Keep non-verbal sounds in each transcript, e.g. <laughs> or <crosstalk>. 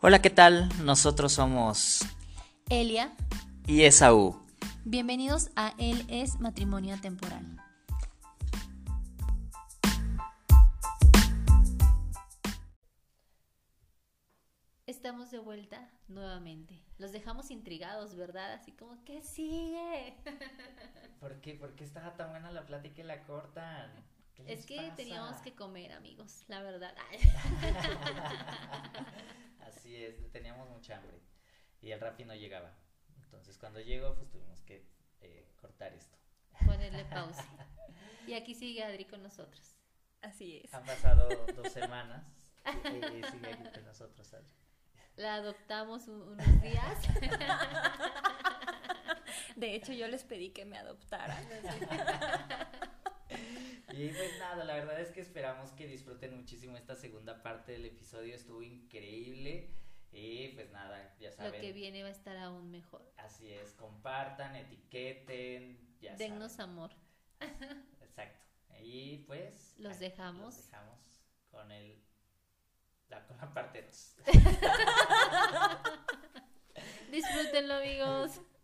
Hola, ¿qué tal? Nosotros somos Elia. y Esaú. Bienvenidos a Él es Matrimonio Temporal. Estamos de vuelta nuevamente. Los dejamos intrigados, ¿verdad? Así como, ¿qué sigue? <laughs> ¿Por qué? ¿Por qué estaba tan buena la plática y la cortan? ¿Qué les Es que pasa? teníamos que comer, amigos, la verdad. <laughs> <laughs> Así es, teníamos mucha hambre y el Rappi no llegaba. Entonces cuando llegó, pues tuvimos que eh, cortar esto. Ponerle pausa. Y aquí sigue Adri con nosotros. Así es. Han pasado dos semanas y, y sigue aquí con nosotros. Adri. La adoptamos un- unos días. De hecho, yo les pedí que me adoptaran. <laughs> Y pues nada, la verdad es que esperamos que disfruten muchísimo esta segunda parte del episodio, estuvo increíble y pues nada, ya saben. Lo que viene va a estar aún mejor. Así es, compartan, etiqueten, ya Dennos saben. amor. Exacto. Y pues Los ahí dejamos. Los dejamos con el la, con la parte 2. <laughs> Disfrútenlo, amigos. <laughs>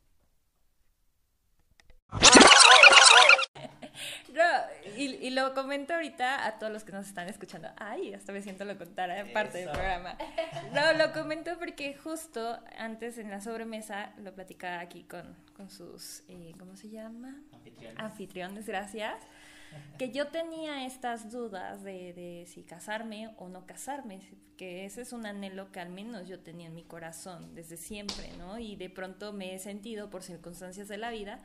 <laughs> No, y, y lo comento ahorita a todos los que nos están escuchando. Ay, hasta me siento lo contar parte del programa. No, lo comento porque justo antes en la sobremesa lo platicaba aquí con, con sus, eh, ¿cómo se llama? Anfitriones. anfitriones, gracias, que yo tenía estas dudas de, de si casarme o no casarme, que ese es un anhelo que al menos yo tenía en mi corazón desde siempre, ¿no? Y de pronto me he sentido por circunstancias de la vida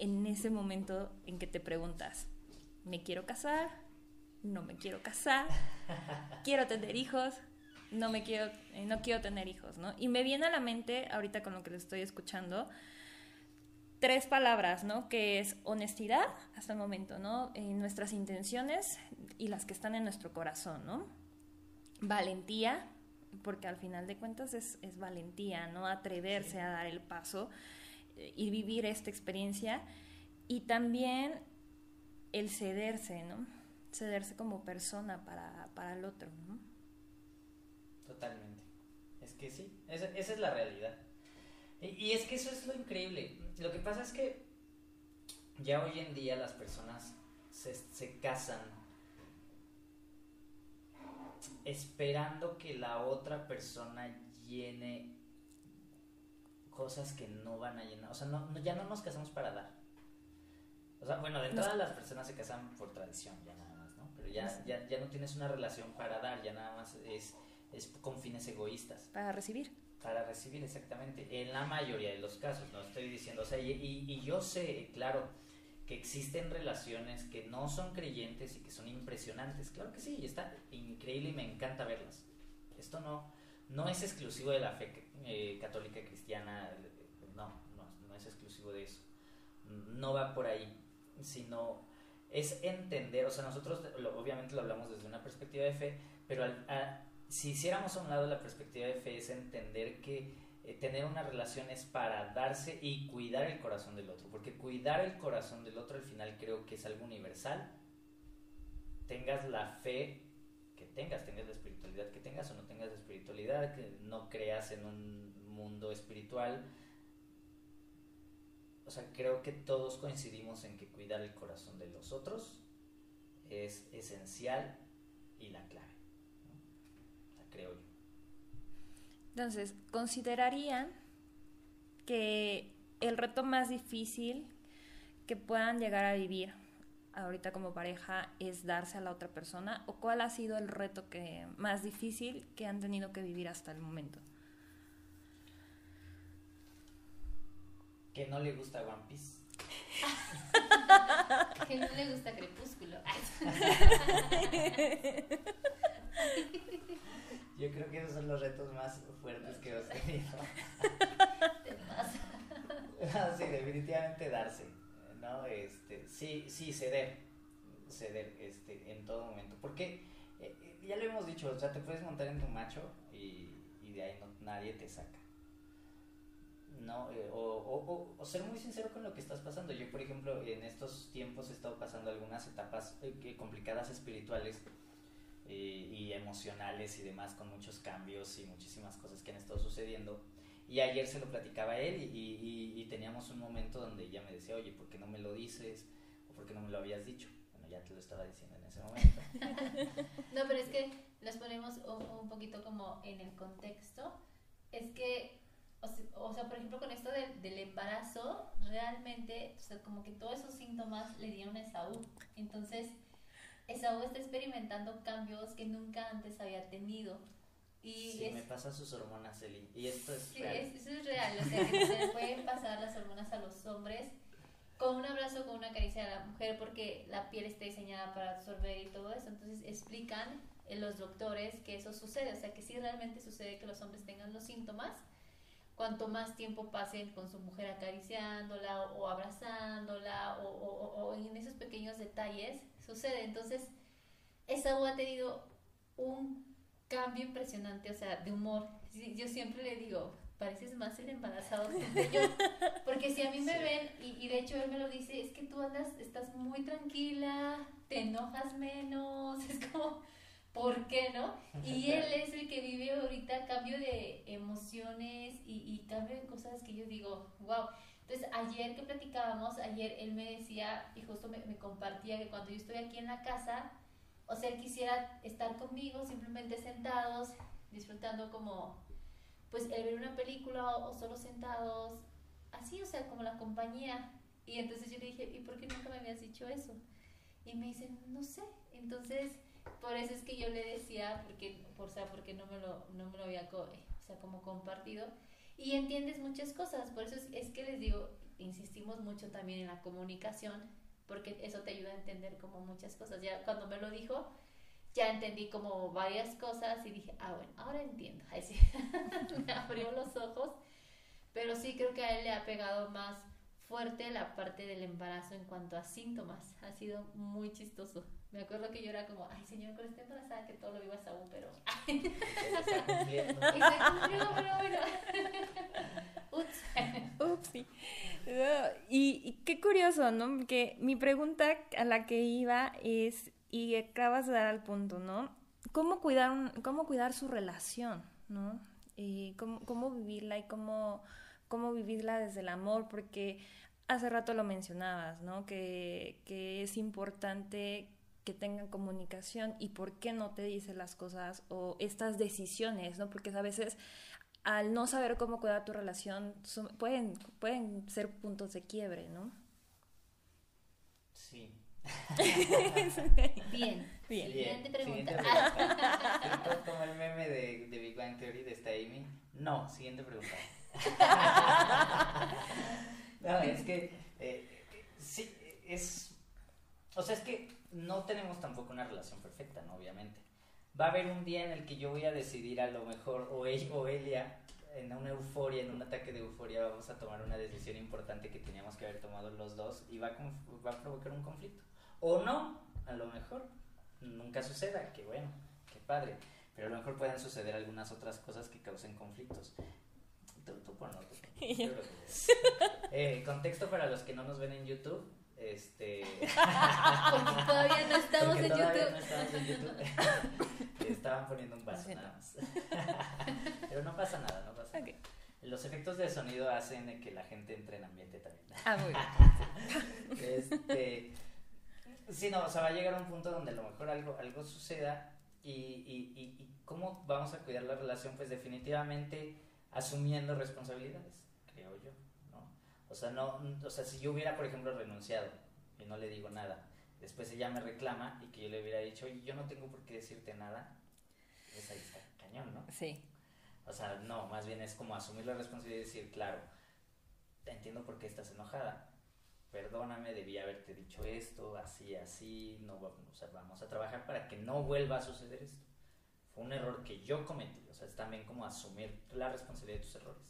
en ese momento en que te preguntas, ¿me quiero casar? ¿No me quiero casar? ¿Quiero tener hijos? No me quiero, eh, no quiero tener hijos, ¿no? Y me viene a la mente, ahorita con lo que le estoy escuchando, tres palabras, ¿no? Que es honestidad hasta el momento, ¿no? Eh, nuestras intenciones y las que están en nuestro corazón, ¿no? Valentía, porque al final de cuentas es, es valentía, ¿no? Atreverse a dar el paso y vivir esta experiencia. Y también el cederse, ¿no? Cederse como persona para, para el otro, ¿no? Totalmente. Es que sí, esa, esa es la realidad. Y, y es que eso es lo increíble. Lo que pasa es que ya hoy en día las personas se, se casan esperando que la otra persona llene cosas que no van a llenar. O sea, no, no- ya no nos casamos para dar. O sea, bueno, de entrada las personas se casan por tradición, ya nada más, ¿no? Pero ya, ya, ya no tienes una relación para dar, ya nada más es, es con fines egoístas. Para recibir. Para recibir exactamente, en la mayoría de los casos, no estoy diciendo, o sea, y, y- y yo sé, claro, que existen relaciones que no son creyentes y que son impresionantes, claro que sí, está increíble y me encanta verlas. Esto no, no es exclusivo de la fe eh, católica cristiana, no, no, no es exclusivo de eso, no va por ahí, sino es entender, o sea, nosotros obviamente lo hablamos desde una perspectiva de fe, pero si hiciéramos a un lado la perspectiva de fe es entender que eh, tener una relación es para darse y cuidar el corazón del otro, porque cuidar el corazón del otro al final creo que es algo universal. Tengas la fe tengas, tengas la espiritualidad que tengas o no tengas la espiritualidad, que no creas en un mundo espiritual. O sea, creo que todos coincidimos en que cuidar el corazón de los otros es esencial y la clave. creo yo. Entonces, considerarían que el reto más difícil que puedan llegar a vivir ahorita como pareja es darse a la otra persona o cuál ha sido el reto que más difícil que han tenido que vivir hasta el momento. Que no le gusta One Piece. <laughs> Que no le gusta Crepúsculo. <laughs> Yo creo que esos son los retos más fuertes que hemos tenido. <laughs> Te pasa. Ah, sí, definitivamente darse, ¿no? Este, sí, sí, ceder, ceder, este, en todo momento, porque eh, ya lo hemos dicho, o sea, te puedes montar en tu macho y, de ahí nadie te saca, ¿no? Eh, o, o, o- ser muy sincero con lo que estás pasando. Yo, por ejemplo, en estos tiempos he estado pasando algunas etapas eh, complicadas espirituales y emocionales y demás, con muchos cambios y muchísimas cosas que han estado sucediendo. Y ayer se lo platicaba a él y, y- y teníamos un momento donde ella me decía, oye, ¿por qué no me lo dices? ¿O por qué no me lo habías dicho? Bueno, ya te lo estaba diciendo en ese momento. <laughs> No, pero es que nos ponemos un, poquito como en el contexto. Es que, o sea, por ejemplo, con esto del- del embarazo, realmente, o sea, como que todos esos síntomas le dieron a Esaú. Entonces, Esaú está experimentando cambios que nunca antes había tenido. Y sí, es, me pasa sus hormonas, Eli. Y esto es Sí, real. es- eso es real, o sea, que se pueden pasar las hormonas a los hombres con un abrazo, con una caricia a la mujer, porque la piel está diseñada para absorber y todo eso. Entonces explican eh, los doctores que eso sucede, o sea, que sí realmente sucede que los hombres tengan los síntomas. Cuanto más tiempo pasen con su mujer acariciándola o, o abrazándola o, o- o- en esos pequeños detalles, sucede. Entonces, Esaú ha tenido un cambio impresionante, o sea, de humor. Yo siempre le digo, pareces más el embarazado que yo. <laughs> Porque si a mí me Sí. ven, y, y de hecho él me lo dice, es que tú andas, estás muy tranquila, te enojas menos, <laughs> es como, ¿por qué no? Y <laughs> él es el que vive ahorita cambio de emociones y, y cambio de cosas que yo digo, wow. Entonces, ayer que platicábamos, ayer él me decía, y justo me, me compartía que cuando yo estoy aquí en la casa, o sea, él quisiera estar conmigo, simplemente sentados, disfrutando como, pues, el ver una película o, solo sentados, así, o sea, como la compañía. Y entonces yo le dije, ¿y por qué nunca me habías dicho eso? Y me dice, no sé. Entonces, por eso es que yo le decía, porque, por, o sea, porque no me lo, no me lo había, co- eh, o sea, como compartido. Y entiendes muchas cosas, por eso es, es que les digo, insistimos mucho también en la comunicación, porque eso te ayuda a entender como muchas cosas. Ya cuando me lo dijo, ya entendí como varias cosas y dije, ah, bueno, ahora entiendo. <laughs> Ahí sí, <laughs> me abrió los ojos, pero sí creo que a él le ha pegado más fuerte la parte del embarazo en cuanto a síntomas. Ha sido muy chistoso. Me acuerdo que yo era como, ay, señor, con esta embarazada que todo lo viva aún, pero... <laughs> Se está cumpliendo. Y se cumplió, pero bueno. Ups. Y, qué curioso, ¿no? Porque mi pregunta a la que iba es, y acabas de dar al punto, ¿no? ¿Cómo cuidar, un- cómo cuidar su relación, ¿no? Y cómo, cómo vivirla y cómo, cómo vivirla desde el amor, porque hace rato lo mencionabas, ¿no? Que, que es importante que tengan comunicación y por qué no te dice las cosas o estas decisiones, ¿no? Porque a veces al no saber cómo cuidar tu relación, son- pueden, pueden ser puntos de quiebre, ¿no? Sí. <laughs> Bien. Bien. Siguiente pregunta. Siguiente pregunta. Tipo <laughs> como el meme de, de Big Bang Theory de esta Amy. No, siguiente pregunta. <laughs> no, es que eh, sí, es... O sea, es que no tenemos tampoco una relación perfecta, ¿no? Obviamente. Va a haber un día en el que yo voy a decidir a lo mejor, o ella o Elia, en una euforia, en un ataque de euforia, vamos a tomar una decisión importante que teníamos que haber tomado los dos y va a, va a provocar un conflicto. O no, a lo mejor nunca suceda, que bueno, qué padre. Pero a lo mejor pueden suceder algunas otras cosas que causen conflictos. Tú, tú ponlo, tú <laughs> que- Eh, contexto para los que no nos ven en YouTube. Este. Porque todavía no estamos porque en todavía YouTube. no estamos en YouTube. <laughs> Estaban poniendo un vaso nada más. <laughs> Pero no pasa nada, no pasa nada. Los efectos de sonido hacen que la gente entre en ambiente también. Ah, muy bien. <laughs> Este, sí, no, o sea, va a llegar a un punto donde a lo mejor algo, algo suceda y, y, y, y cómo vamos a cuidar la relación, pues definitivamente asumiendo responsabilidades, creo yo. O sea, no, o sea, si yo hubiera, por ejemplo, renunciado y no le digo nada, después ella me reclama y que yo le hubiera dicho, oye, yo no tengo por qué decirte nada, pues ahí está cañón, ¿no? Sí. O sea, no, más bien es como asumir la responsabilidad y decir, claro, te entiendo por qué estás enojada. Perdóname, debí haberte dicho esto, así, así, no, o sea, vamos a trabajar para que no vuelva a suceder esto. Fue un error que yo cometí, o sea, es también como asumir la responsabilidad de tus errores.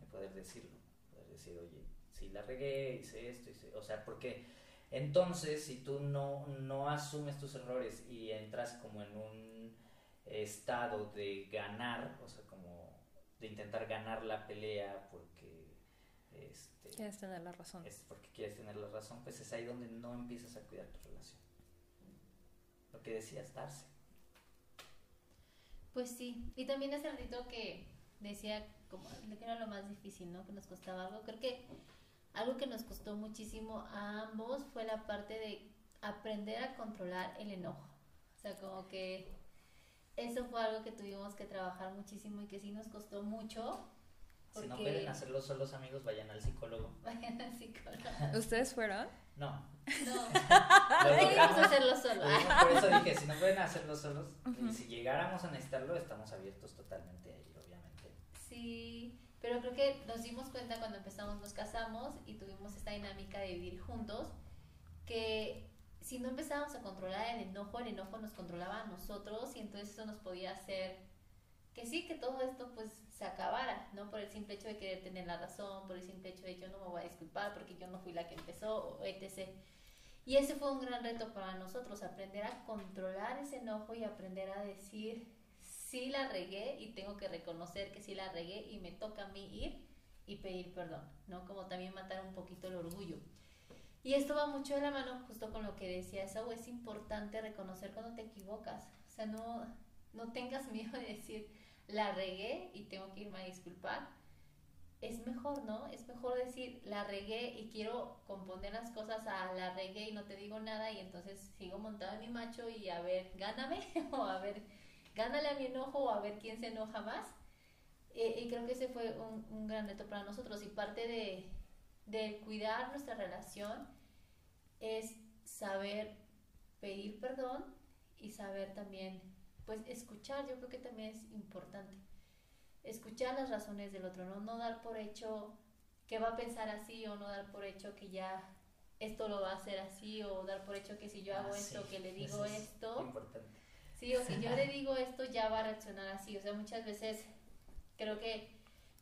Y poder decirlo, decir, oye, sí la regué, hice esto, hice, o sea, porque entonces si tú no, no asumes tus errores y entras como en un estado de ganar, o sea, como de intentar ganar la pelea porque este, Quieres tener la razón. es porque quieres tener la razón, pues es ahí donde no empiezas a cuidar tu relación. Lo que decías, darse. Pues sí, y también hace ratito que decía como que era lo más difícil, ¿no? Que nos costaba algo. Creo que algo que nos costó muchísimo a ambos fue la parte de aprender a controlar el enojo. O sea, como que eso fue algo que tuvimos que trabajar muchísimo y que sí nos costó mucho. Si no pueden hacerlo solos, amigos, vayan al psicólogo. <laughs> Vayan al psicólogo. ¿Ustedes fueron? No. No. <laughs> Deberíamos hacerlo solos. Por eso dije, si no pueden hacerlo solos, si llegáramos a necesitarlo, estamos abiertos totalmente a ello. Sí, pero creo que nos dimos cuenta cuando empezamos, nos casamos y tuvimos esta dinámica de vivir juntos, que si no empezábamos a controlar el enojo, el enojo nos controlaba a nosotros y entonces eso nos podía hacer que sí, que todo esto pues se acabara, ¿no? Por el simple hecho de querer tener la razón, por el simple hecho de yo no me voy a disculpar porque yo no fui la que empezó, etc. Y ese fue un gran reto para nosotros, aprender a controlar ese enojo y aprender a decir, sí la regué y tengo que reconocer que sí la regué y me toca a mí ir y pedir perdón, ¿no? Como también matar un poquito el orgullo. Y esto va mucho de la mano justo con lo que decía Eso es importante reconocer cuando te equivocas, o sea, no, no tengas <laughs> miedo de decir, la regué y tengo que irme a disculpar, es mejor, ¿no? Es mejor decir, la regué y quiero componer las cosas a la regué y no te digo nada y entonces sigo montada en mi macho y a ver, gáname <laughs> o a ver, gánale a mi enojo o a ver quién se enoja más. y creo que ese fue un, gran reto para nosotros y parte de, de cuidar nuestra relación es saber pedir perdón y saber también pues escuchar, yo creo que también es importante. Escuchar las razones del otro, ¿no? No dar por hecho que va a pensar así o no dar por hecho que ya esto lo va a hacer así o dar por hecho que si yo hago ah, esto, que le digo esto. Importante. Sí, o si yo le digo esto ya va a reaccionar así. O sea, muchas veces creo que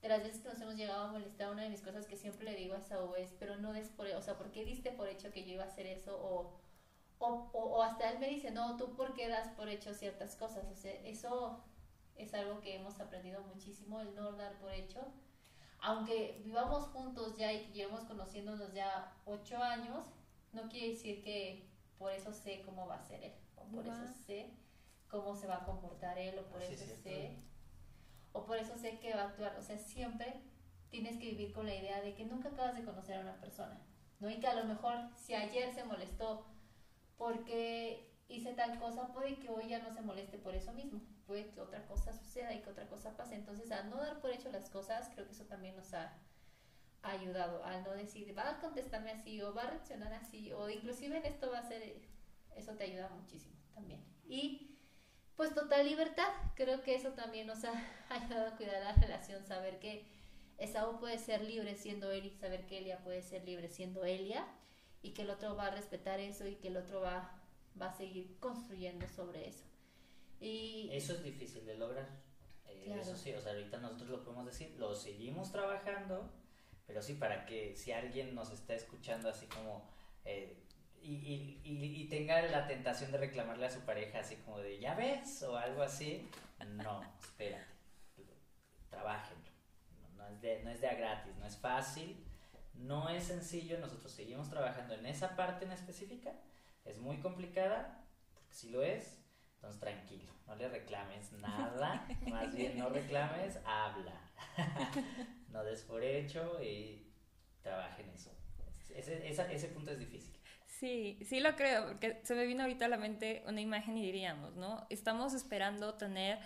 de las veces que nos hemos llegado a molestar, una de mis cosas que siempre le digo a Saúl es, pero no des por, o sea, ¿por qué diste por hecho que yo iba a hacer eso? O o, o, hasta él me dice, no, tú por qué das por hecho ciertas cosas. O sea, eso es algo que hemos aprendido muchísimo, el no dar por hecho. Aunque vivamos juntos ya y llevamos conociéndonos ya ocho años, no quiere decir que por eso sé cómo va a ser él, o por eso sé cómo se va a comportar él, o por eso sé, o por eso sé que va a actuar. O sea, siempre tienes que vivir con la idea de que nunca acabas de conocer a una persona, ¿no? Y que a lo mejor si ayer se molestó porque hice tal cosa, puede que hoy ya no se moleste por eso mismo, puede que otra cosa suceda y que otra cosa pase. Entonces, al no dar por hecho las cosas, creo que eso también nos ha ayudado, al no decir, va a contestarme así o va a reaccionar así, o inclusive en esto va a ser, eso te ayuda muchísimo también. Y pues total libertad, creo que eso también nos ha <laughs> ayudado a cuidar la relación, saber que Esaú puede ser libre siendo él y saber que Elia puede ser libre siendo Elia y que el otro va a respetar eso y que el otro va, va a seguir construyendo sobre eso. Y eso es difícil de lograr. Eh, eso sí, o sea, ahorita nosotros lo podemos decir, lo seguimos trabajando, pero sí para que si alguien nos está escuchando así como... Eh, y, y, y, tenga la tentación de reclamarle a su pareja así como de, ¿ya ves? O algo así. No, espérate. Trabajenlo. No, es de, no es de a gratis, no es fácil no es sencillo, nosotros seguimos trabajando en esa parte en específica, es muy complicada, porque si lo es, entonces tranquilo, no le reclames nada, <laughs> más bien no reclames, habla, <laughs> no des por hecho y trabaja en eso. Ese, ese punto es difícil. Sí, sí lo creo, porque se me vino ahorita a la mente una imagen y diríamos, ¿no? Estamos esperando tener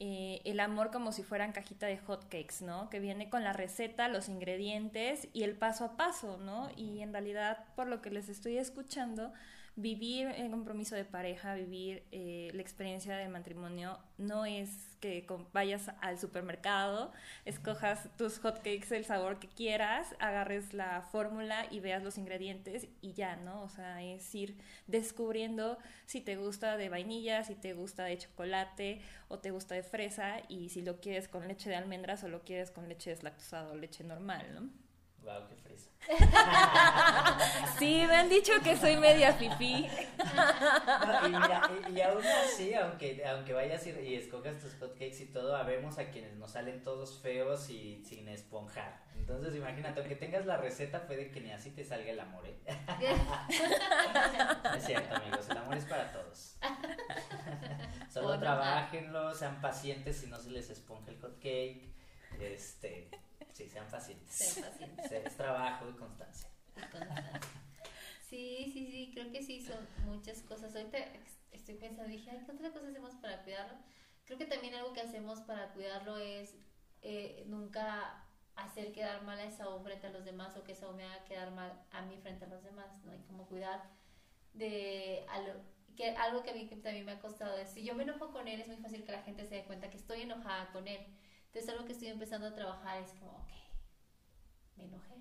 eh, el amor como si fueran cajita de hotcakes, ¿no? Que viene con la receta, los ingredientes y el paso a paso, ¿no? Y en realidad, por lo que les estoy escuchando, vivir el compromiso de pareja, vivir eh, la experiencia del matrimonio, no es que vayas al supermercado, escojas tus hotcakes, el sabor que quieras, agarres la fórmula y veas los ingredientes y ya, ¿no? O sea, es ir descubriendo si te gusta de vainilla, si te gusta de chocolate o te gusta de fresa y si lo quieres con leche de almendras o lo quieres con leche deslactosada o leche normal, ¿no? <laughs> sí, me han dicho que soy media fifí. y, aún así, aunque, aunque vayas y, y, escogas tus hotcakes y todo, habemos a quienes nos salen todos feos y sin esponjar. Entonces, imagínate, aunque tengas la receta, puede que ni así te salga el amor, ¿eh? <laughs> es cierto, amigos, el amor es para todos. <laughs> Solo trabajenlo, sean pacientes y no se les esponja el hot cake. Este, sí, sean pacientes. Sean pacientes. Es trabajo y constancia. Sí, sí, sí, creo que sí, son muchas cosas. Ahorita estoy pensando, dije, ay, ¿qué otra cosa hacemos para cuidarlo? Creo que también algo que hacemos para cuidarlo es eh, nunca hacer quedar mal a Esaú frente a los demás o que Esaú me haga quedar mal a mí frente a los demás, ¿no? Y como cuidar de algo que, algo que a mí también me ha costado es, si yo me enojo con él, es muy fácil que la gente se dé cuenta que estoy enojada con él. Entonces algo que estoy empezando a trabajar es como, ok, me enojé,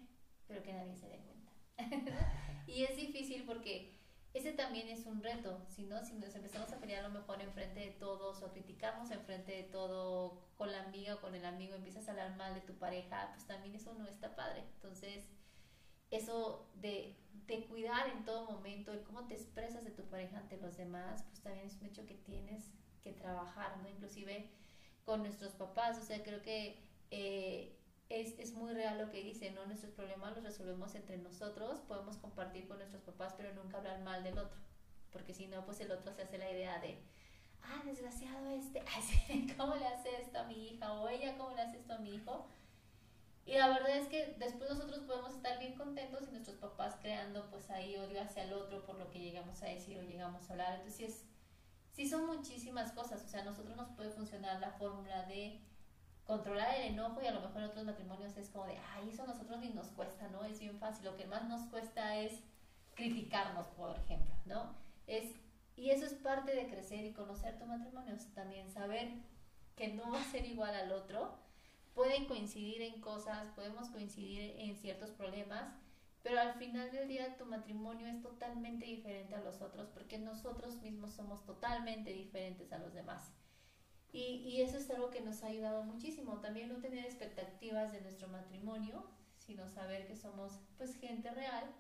pero que nadie se dé cuenta. <laughs> y es difícil porque ese también es un reto, si no, si nos empezamos a pelear a lo mejor enfrente de todos o a criticarnos enfrente de todo con la amiga o con el amigo, empiezas a hablar mal de tu pareja, pues también eso no está padre. Entonces, eso de, de cuidar en todo momento, el cómo te expresas de tu pareja ante los demás, pues también es un hecho que tienes que trabajar, ¿no? Inclusive con nuestros papás, o sea, creo que eh, es, es, muy real lo que dice, ¿no? Nuestros problemas los resolvemos entre nosotros, podemos compartir con nuestros papás, pero nunca hablar mal del otro, porque si no, pues el otro se hace la idea de, ah, desgraciado este, <laughs> ¿cómo le hace esto a mi hija? O ella, ¿cómo le hace esto a mi hijo? Y la verdad es que después nosotros podemos estar bien contentos y nuestros papás creando pues ahí odio hacia el otro por lo que llegamos a decir o llegamos a hablar. Entonces sí, es, son muchísimas cosas, o sea, a nosotros nos puede funcionar la fórmula de controlar el enojo y a lo mejor en otros matrimonios es como de, ay, eso a nosotros ni nos cuesta, ¿no? Es bien fácil. Lo que más nos cuesta es criticarnos, por ejemplo, ¿no? Es, y eso es parte de crecer y conocer tu matrimonio, también saber que no va a ser igual al otro. Pueden coincidir en cosas, podemos coincidir en ciertos problemas, pero al final del día tu matrimonio es totalmente diferente a los otros porque nosotros mismos somos totalmente diferentes a los demás. Y, y, eso es algo que nos ha ayudado muchísimo. También no tener expectativas de nuestro matrimonio, sino saber que somos pues gente real,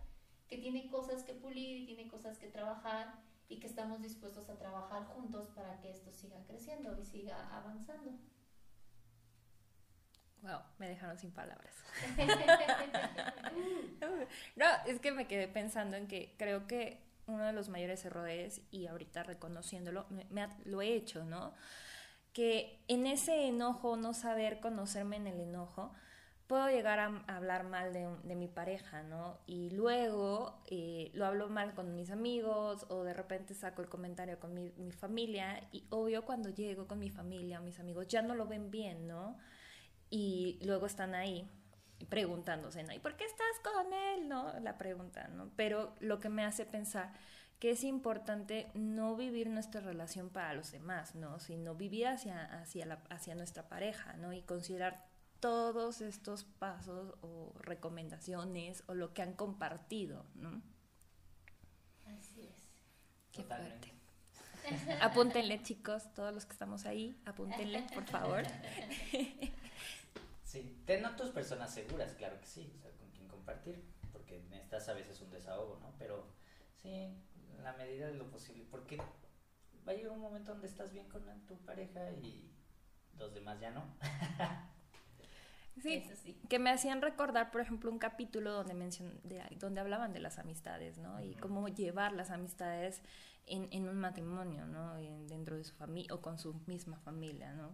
que tiene cosas que pulir y tiene cosas que trabajar y que estamos dispuestos a trabajar juntos para que esto siga creciendo y siga avanzando. Wow, me dejaron sin palabras. <laughs> no, es que me quedé pensando en que creo que uno de los mayores errores, y ahorita reconociéndolo, me, me, lo he hecho, ¿no? que en ese enojo, no saber conocerme en el enojo, puedo llegar a, hablar mal de, de, mi pareja, ¿no? Y luego eh, lo hablo mal con mis amigos o de repente saco el comentario con mi, mi, familia y obvio cuando llego con mi familia o mis amigos ya no lo ven bien, ¿no? Y luego están ahí preguntándose, ¿no? ¿Y por qué estás con él? ¿No? La pregunta, ¿no? Pero lo que me hace pensar que es importante no vivir nuestra relación para los demás, ¿no? Sino vivir hacia, hacia, la, hacia nuestra pareja, ¿no? Y considerar todos estos pasos o recomendaciones o lo que han compartido, ¿no? Así es. Qué fuerte. apúntenle, chicos, todos los que estamos ahí, apúntenle, por favor. <laughs> sí, ten a tus personas seguras, claro que sí, o sea, con quien compartir, porque necesitas a veces un desahogo, ¿no? Pero sí, la medida de lo posible, porque va a llegar un momento donde estás bien con tu pareja y los demás ya no. Sí, <laughs> sí, que me hacían recordar, por ejemplo, un capítulo donde mencion de, donde hablaban de las amistades, ¿no? Y cómo llevar las amistades en, en un matrimonio, ¿no? dentro de su familia o con su misma familia, ¿no?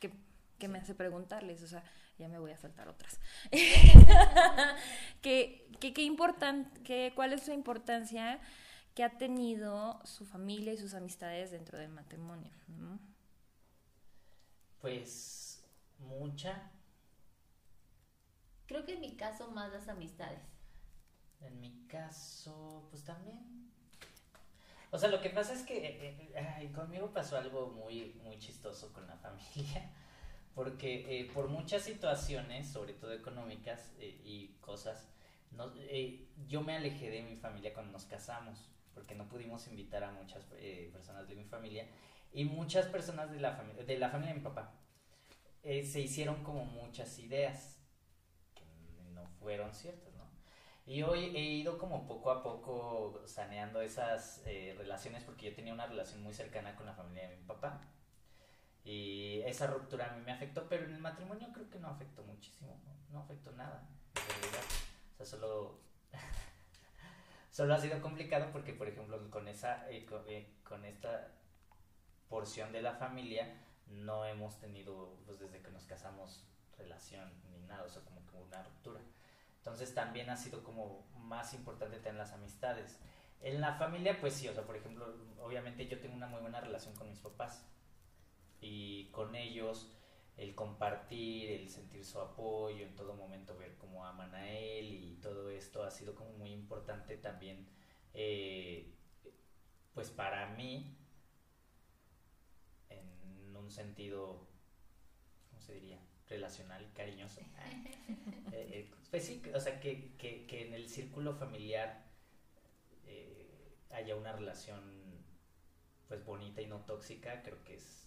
Que, que me hace preguntarles, o sea, ya me voy a saltar otras. <laughs> que, que, que importante, que, ¿Cuál es la importancia que ha tenido su familia y sus amistades dentro del matrimonio? ¿no? Pues mucha. Creo que en mi caso más las amistades. En mi caso, pues también. O sea, lo que pasa es que eh, eh, conmigo pasó algo muy, muy chistoso con la familia, porque eh, por muchas situaciones, sobre todo económicas eh, y cosas, no, eh, yo me alejé de mi familia cuando nos casamos porque no pudimos invitar a muchas eh, personas de mi familia y muchas personas de la, de la familia de mi papá. Eh, se hicieron como muchas ideas que no fueron ciertas, ¿no? Y hoy he ido como poco a poco saneando esas relaciones porque yo tenía una relación muy cercana con la familia de mi papá. Y esa ruptura a mí me afectó, pero en el matrimonio creo que no afectó muchísimo, no, afectó nada, en realidad. O sea, solo <laughs> Solo ha sido complicado porque, por ejemplo, con esa, eh, con, eh, con, esta, porción de la familia no hemos tenido, pues desde que nos casamos, relación ni nada, o sea, como que una ruptura. Entonces también ha sido como más importante tener las amistades. En la familia, pues sí, o sea, por ejemplo, obviamente yo tengo una muy buena relación con mis papás y con ellos el compartir, el sentir su apoyo, en todo momento ver cómo aman a él y todo esto ha sido como muy importante también, eh, pues para mí, en un sentido, ¿cómo se diría? relacional cariñoso. <laughs> Eh, eh, pues sí, o sea, que, que, que en el círculo familiar haya una relación pues bonita y no tóxica, creo que es.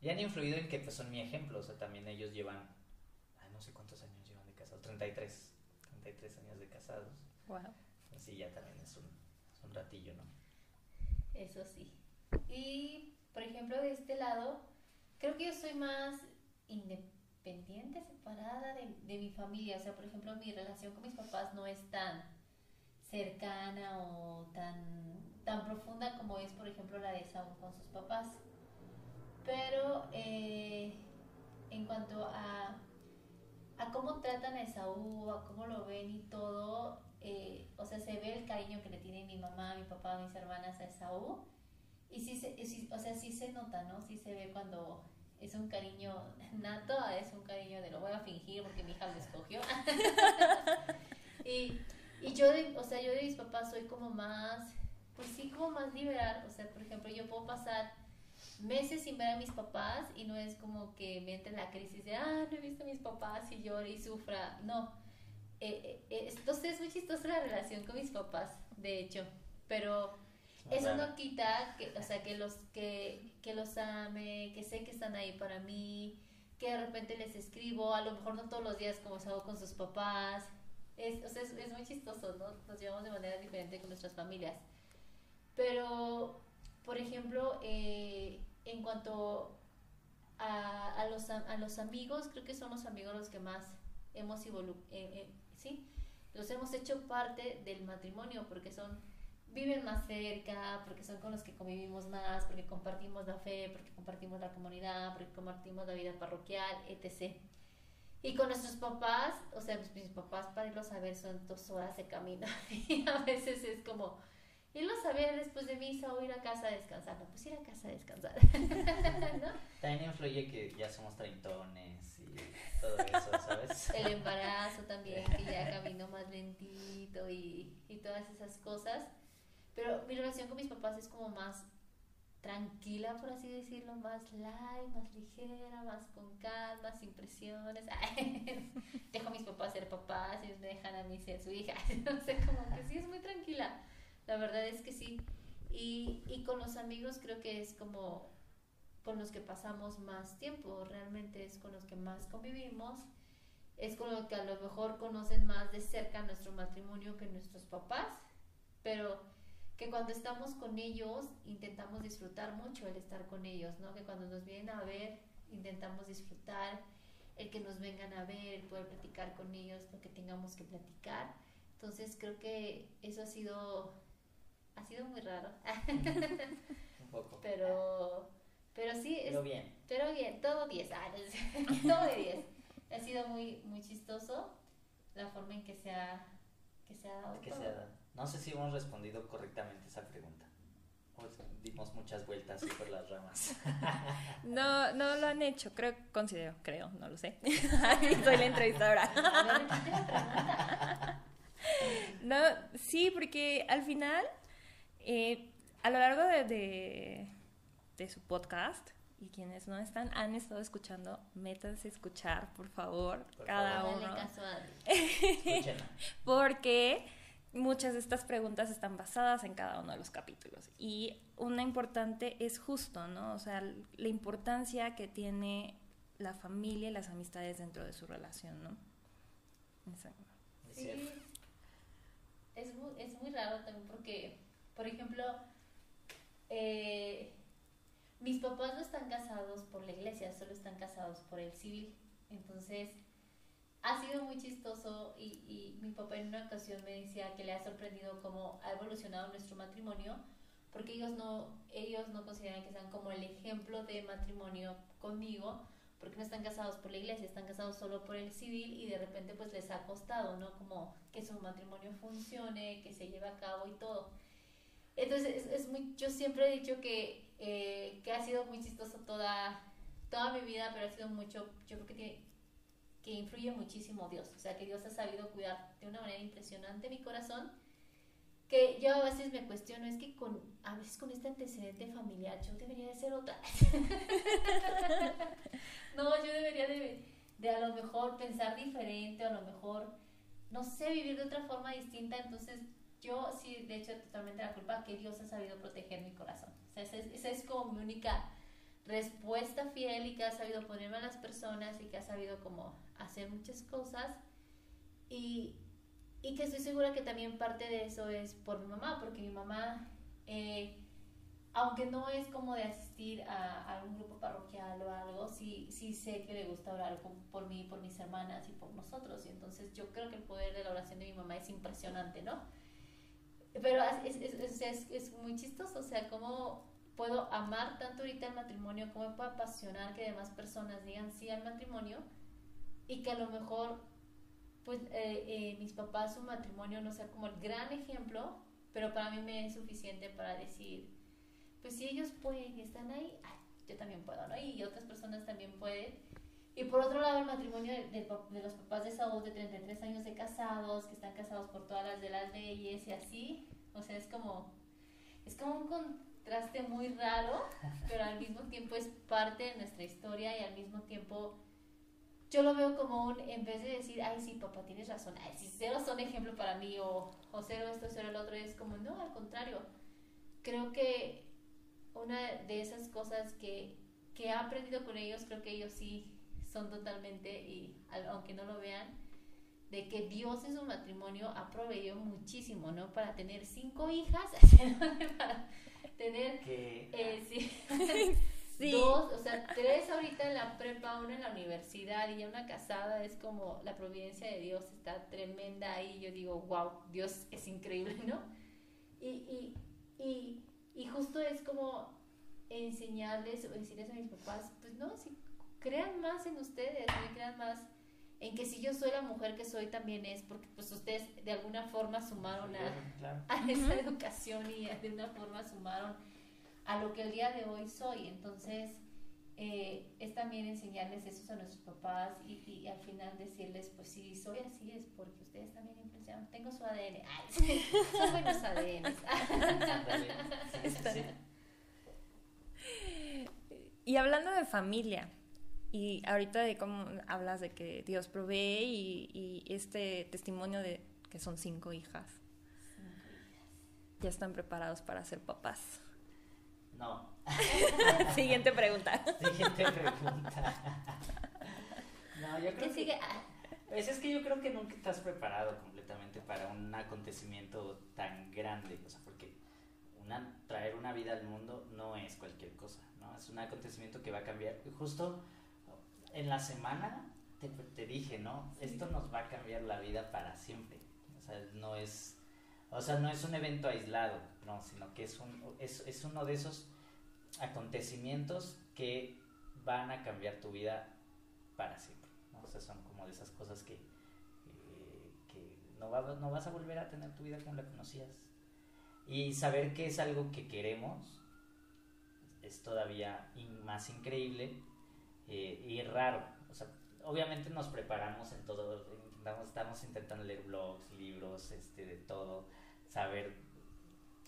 Y han influido en que pues son mi ejemplo, o sea, también ellos llevan, ay, no sé cuántos años llevan de casados, 33, 33 años de casados. Wow. Así ya también es un, es un ratillo, ¿no? Eso sí. Y, por ejemplo, de este lado, creo que yo soy más independiente, separada de, de, mi familia. O sea, por ejemplo, mi relación con mis papás no es tan cercana o tan, tan profunda como es, por ejemplo, la de Saúl con sus papás. Pero eh, en cuanto a, a cómo tratan a Esaú, a cómo lo ven y todo, eh, o sea, se ve el cariño que le tiene mi mamá, mi papá, mis hermanas a Esaú y sí, se, sí, o sea, sí se nota, ¿no? Sí se ve cuando es un cariño nato, es un cariño de lo voy a fingir porque mi hija lo escogió. <laughs> y, y yo, de, o sea, yo de mis papás soy como más, pues sí, como más liberal. O sea, por ejemplo, yo puedo pasar meses sin ver a mis papás y no es como que me la crisis de, ah, no he visto a mis papás y llore y sufra. No. Eh, eh, entonces es muy chistosa la relación con mis papás, de hecho. Pero eso no quita que, o sea, que los, que, que los ame, que sé que están ahí para mí, que de repente les escribo, a lo mejor no todos los días como hago con sus papás. Es, o sea, es, es, muy chistoso, ¿no? Nos llevamos de manera diferente con nuestras familias. Pero, por ejemplo, eh, en cuanto a, los, a los amigos, creo que son los amigos los que más hemos evolucionado, eh, eh, ¿sí? Los hemos hecho parte del matrimonio porque son viven más cerca, porque son con los que convivimos más, porque compartimos la fe, porque compartimos la comunidad, porque compartimos la vida parroquial, etc. Y con nuestros papás, o sea, pues, mis papás para irlos a ver son dos horas de camino <laughs> y a veces es como irlos a ver después de misa o ir a casa a descansar. No, pues ir a casa a descansar. <laughs> ¿No? También influye que ya somos treintones y todo eso, ¿sabes? <laughs> El embarazo también, que ya camino más lentito y, y todas esas cosas. Pero mi relación con mis papás es como más tranquila, por así decirlo, más light, más ligera, más con calma, sin presiones. <laughs> Dejo a mis papás ser papás, ellos me dejan a mí ser su hija. no sé, como que sí es muy tranquila. La verdad es que sí. Y, y con los amigos creo que es como con los que pasamos más tiempo, realmente es con los que más convivimos, es con los que a lo mejor conocen más de cerca nuestro matrimonio que nuestros papás, pero que cuando estamos con ellos intentamos disfrutar mucho el estar con ellos, ¿no? Que cuando nos vienen a ver intentamos disfrutar el que nos vengan a ver, el poder platicar con ellos, lo que tengamos que platicar. Entonces creo que eso ha sido ha sido muy raro. <laughs> Un poco. Pero pero sí pero bien. Pero bien, todo 10, ah, <laughs> todo de 10. ha sido muy muy chistoso la forma en que se ha que se ha dado. Que se ha dado. No sé si hemos respondido correctamente esa pregunta. O dimos muchas vueltas por las ramas. <laughs> No, no lo han hecho, creo, considero, creo, no lo sé. Soy la entrevistadora. No, sí, porque al final, eh, a lo largo de, de, de, su podcast, y quienes no están, han estado escuchando, métanse a escuchar, por favor, por cada favor. uno. Caso a... <laughs> porque muchas de estas preguntas están basadas en cada uno de los capítulos. Y una importante es justo, ¿no? O sea, la importancia que tiene la familia y las amistades dentro de su relación, ¿no? Exacto. Sí. Es muy, es muy raro también porque, por ejemplo, eh, mis papás no están casados por la iglesia, solo están casados por el civil. Entonces, ha sido muy chistoso y, y, mi papá en una ocasión me decía que le ha sorprendido cómo ha evolucionado nuestro matrimonio, porque ellos no, ellos no consideran que sean como el ejemplo de matrimonio conmigo, porque no están casados por la iglesia, están casados solo por el civil y de repente pues les ha costado, ¿no? Como que su matrimonio funcione, que se lleve a cabo y todo. Entonces, es, muy, yo siempre he dicho que, eh, que ha sido muy chistoso toda, toda mi vida, pero ha sido mucho, yo creo que tiene, que influye muchísimo Dios, o sea, que Dios ha sabido cuidar de una manera impresionante mi corazón, que yo a veces me cuestiono, es que con, a veces con este antecedente familiar yo debería de ser otra. <laughs> no, yo debería de, de a lo mejor pensar diferente, a lo mejor, no sé, vivir de otra forma distinta, entonces yo sí, de hecho, totalmente la culpa que Dios ha sabido proteger mi corazón. O sea, esa es, esa es como mi única respuesta fiel y que ha sabido ponerme a las personas y que ha sabido como hacer muchas cosas y, y que estoy segura que también parte de eso es por mi mamá, porque mi mamá, eh, aunque no es como de asistir a, algún grupo parroquial o algo, sí, sí sé que le gusta orar por mí, por mis hermanas y por nosotros. Y entonces yo creo que el poder de la oración de mi mamá es impresionante, ¿no? Pero es, es, es, es muy chistoso, o sea, cómo puedo amar tanto ahorita el matrimonio, cómo puedo apasionar que demás personas digan sí al matrimonio y que a lo mejor, pues, eh, eh, mis papás, su matrimonio no sea como el gran ejemplo, pero para mí me es suficiente para decir, pues si ellos pueden y están ahí, yo también puedo, ¿no? Y otras personas también pueden. Y por otro lado, el matrimonio de, de, los papás de Saúl, de 33 años de casados, que están casados por todas las de las leyes y así, o sea, es como, es como un contraste muy raro, pero al mismo tiempo es parte de nuestra historia y al mismo tiempo yo lo veo como un, en vez de decir, ay, sí, papá, tienes razón, ay, sí, cero son ejemplo para mí, o, o cero esto, cero el otro, es como, no, al contrario, creo que una de esas cosas que, que he aprendido con ellos, creo que ellos sí son totalmente, y aunque no lo vean, de que Dios en su matrimonio ha proveído muchísimo, ¿no? Para tener cinco hijas, <laughs> para tener... Eh, <laughs> sí. Dos, o sea, tres ahorita en la prepa, una en la universidad y ya una casada, es como la providencia de Dios está tremenda ahí. Yo digo, wow, Dios es increíble, <laughs> ¿no? Y, y, y, y justo es como enseñarles o decirles a mis papás, pues no, si crean más en ustedes, crean más en que si yo soy la mujer que soy también es porque pues ustedes de alguna forma sumaron a, <laughs> a esa educación y de una forma sumaron a lo que el día de hoy soy. Entonces, eh, es también enseñarles eso a nuestros papás y, y, al final decirles, pues si soy así es porque ustedes también impresionan. Tengo su ADN. <laughs> Ay, son buenos ADN. y hablando de familia, y ahorita de cómo hablas de que Dios provee y, y este testimonio de que son cinco hijas. Cinco hijas. Ya están preparados para ser papás. No. <laughs> Siguiente pregunta. Siguiente pregunta. no, yo creo ¿Qué sigue? Ah. Pues es que yo creo que nunca estás preparado completamente para un acontecimiento tan grande, o sea, porque una, traer una vida al mundo no es cualquier cosa, ¿no? Es un acontecimiento que va a cambiar. Justo en la semana te, te dije, ¿no? Esto nos va a cambiar la vida para siempre. O sea, no es o sea, no es un evento aislado, no, sino que es, un, es, es uno de esos acontecimientos que van a cambiar tu vida para siempre. ¿no? O sea, son como de esas cosas que, que no, no vas a volver a tener tu vida como la conocías. Y saber que es algo que queremos es todavía más increíble eh, y raro. O sea, obviamente nos preparamos en todo, estamos intentando leer blogs, libros, este, de todo, saber,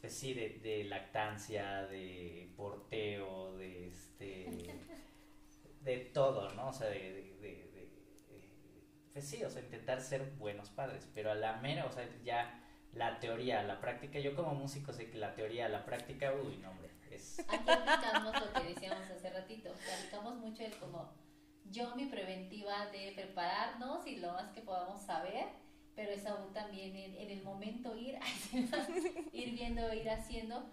pues sí, de, lactancia, de porteo, de este, de todo, ¿no? O sea, de, de, pues sí, o sea, intentar ser buenos padres, pero a la mera, o sea, ya la teoría, la práctica, yo como músico sé que la teoría, la práctica, uy, no, hombre, Aquí aplicamos lo que decíamos hace ratito, aplicamos mucho el como yo mi preventiva de prepararnos y lo más que podamos saber, pero es aún también en, el momento ir, <laughs> ir viendo, ir haciendo.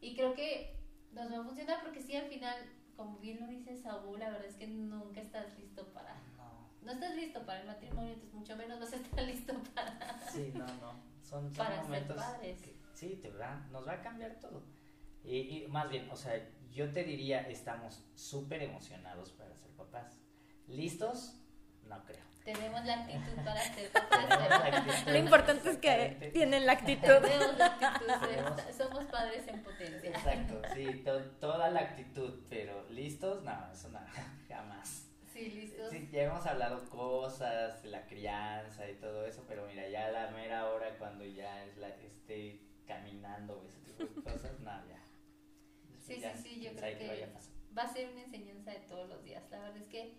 Y creo que nos va a funcionar porque sí, al final, como bien lo dice Saúl, la verdad es que nunca estás listo para... No. No estás listo para el matrimonio, entonces mucho menos vas a estar <laughs> listo para... Sí, no, no. Son, para ser padres. sí, te va, nos va a cambiar todo. Y, más bien, o sea, yo te diría, estamos súper emocionados para ser papás. ¿Listos? No creo. Tenemos la actitud para <laughs> ser papás. Lo importante es que tienen la actitud. Tenemos la actitud. <laughs> Somos padres en potencia. Exacto, sí, toda la actitud, pero ¿listos? No, eso no, <laughs> jamás. Sí, listos. Sí, ya hemos hablado cosas, la crianza y todo eso, pero mira, ya a la mera hora cuando ya es la, esté caminando ese tipo de cosas, no, ya. Sí, sí, sí, yo creo que va a ser una enseñanza de todos los días. La verdad es que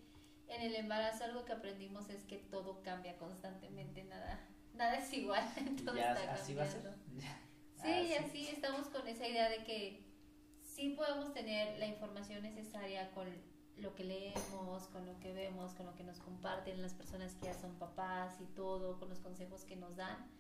en el embarazo algo que aprendimos es que todo cambia constantemente, nada, nada es igual, <laughs> todo está cambiando. <laughs> Sí, y así estamos con esa idea de que sí podemos tener la información necesaria con lo que leemos, con lo que vemos, con lo que nos comparten las personas que ya son papás y todo, con los consejos que nos dan,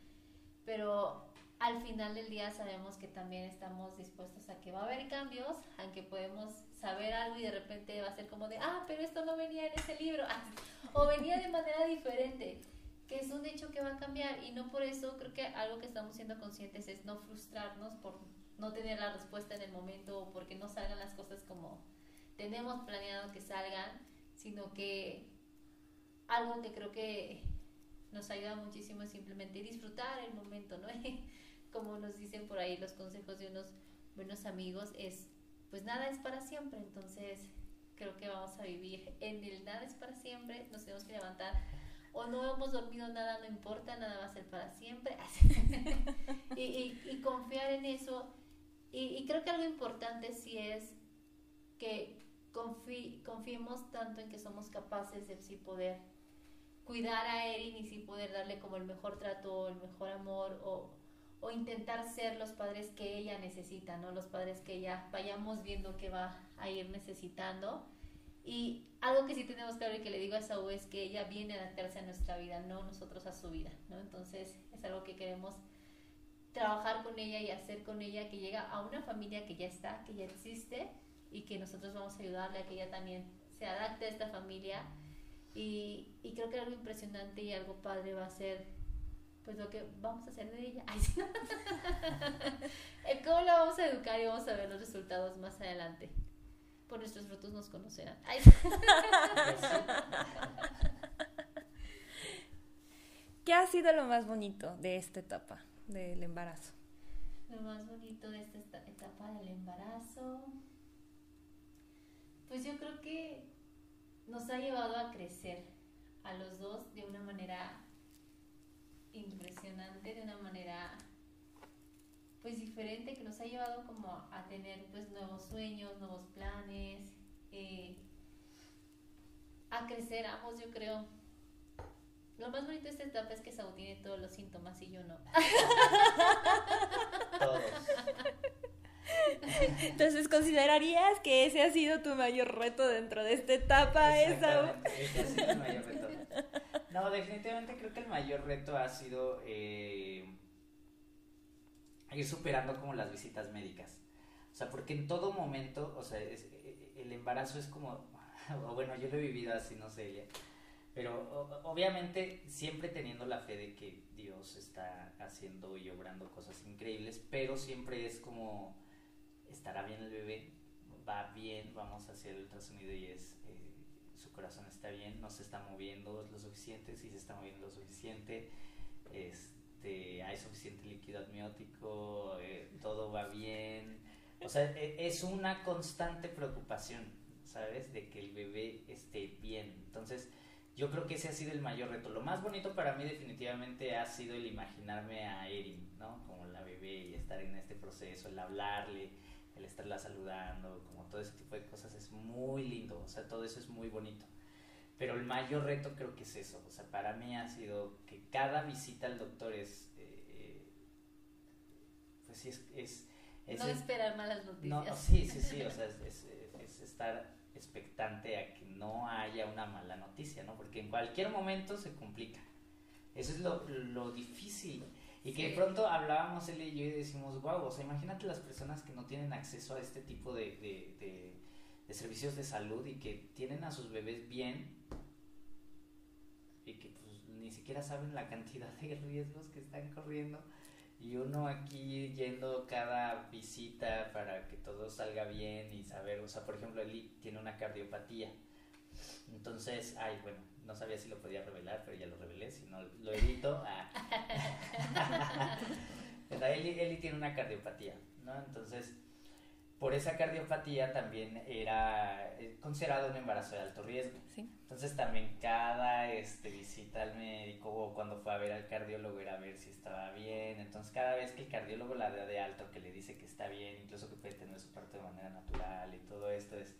pero al final del día sabemos que también estamos dispuestos a que va a haber cambios, aunque podemos saber algo y de repente va a ser como de, ah, pero esto no venía en ese libro, <laughs> o venía de manera diferente, que es un hecho que va a cambiar y no por eso creo que algo que estamos siendo conscientes es no frustrarnos por no tener la respuesta en el momento o porque no salgan las cosas como tenemos planeado que salgan, sino que algo que creo que nos ayuda muchísimo es simplemente disfrutar el momento, ¿no? <laughs> como nos dicen por ahí los consejos de unos buenos amigos, es pues nada es para siempre, entonces creo que vamos a vivir en el nada es para siempre, nos tenemos que levantar o no hemos dormido nada, no importa, nada va a ser para siempre. <laughs> Y, confiar en eso y, creo que algo importante sí es que confiemos tanto en que somos capaces de sí poder cuidar a Erin y sí poder darle como el mejor trato, el mejor amor o intentar ser los padres que ella necesita, ¿no? Los padres que ella vayamos viendo que va a ir necesitando. Y algo que sí tenemos claro y que le digo a Saúl es que ella viene a adaptarse a nuestra vida, no nosotros a su vida, ¿no? Entonces es algo que queremos trabajar con ella y hacer con ella que llega a una familia que ya está, que ya existe y que nosotros vamos a ayudarle a que ella también se adapte a esta familia. Y, y creo que algo impresionante y algo padre va a ser pues lo que vamos a hacer de ella. <laughs> Ay, ¿Cómo la vamos a educar y vamos a ver los resultados más adelante? Por nuestros frutos nos conocerán. ¿Qué ha sido lo más bonito de esta etapa del embarazo? Lo más bonito de esta etapa del embarazo, pues yo creo que nos ha llevado a crecer a los dos de una manera impresionante de una manera pues diferente que nos ha llevado como a tener pues nuevos sueños, nuevos planes, eh, a crecer ambos yo creo. Lo más bonito de esta etapa es que Saúl tiene todos los síntomas y yo no. <laughs> Todos. Entonces, ¿considerarías que ese ha sido tu mayor reto dentro de esta etapa, Ese ha sido el mayor reto. No, definitivamente creo que el mayor reto ha sido eh, ir superando como las visitas médicas. O sea, porque en todo momento, o sea, eh, el embarazo es como, <laughs> bueno, yo lo he vivido así, no sé, pero obviamente siempre teniendo la fe de que Dios está haciendo y obrando cosas increíbles, pero siempre es como, estará bien el bebé, va bien, vamos a hacer el ultrasonido y es corazón está bien, no se está moviendo lo suficiente, si se está moviendo lo suficiente, este, hay suficiente líquido amniótico, eh, todo va bien. O sea, e, es una constante preocupación, ¿sabes? De que el bebé esté bien. Entonces, yo creo que ese ha sido el mayor reto. Lo más bonito para mí definitivamente ha sido el imaginarme a Erin, ¿no? Como la bebé y estar en este proceso, el hablarle, el estarla saludando, como todo ese tipo de cosas es muy lindo, o sea, todo eso es muy bonito. Pero el mayor reto creo que es eso, o sea, para mí ha sido que cada visita al doctor es, eh, pues sí, es... es, no esperar malas noticias. No, sí, sí, sí, o <laughs> sea, es, es, estar expectante a que no haya una mala noticia, ¿no? Porque en cualquier momento se complica. Eso es lo, lo difícil. Y que de pronto hablábamos él y yo y decimos, wow, o sea, imagínate las personas que no tienen acceso a este tipo de, de, de, servicios de salud y que tienen a sus bebés bien y que pues ni siquiera saben la cantidad de riesgos que están corriendo y uno aquí yendo cada visita para que todo salga bien y saber, o sea, por ejemplo, Eli tiene una cardiopatía. Entonces, ay, bueno, no sabía si lo podía revelar, pero ya lo revelé, si no lo edito. Ah. <laughs> Eli, Eli tiene una cardiopatía, ¿no? Entonces, por esa cardiopatía también era eh, considerado un embarazo de alto riesgo. Entonces también cada este, visita al médico o cuando fue a ver al cardiólogo era a ver si estaba bien. Entonces cada vez que el cardiólogo la da de alto, que le dice que está bien, incluso que puede tener su parte de manera natural y todo esto es...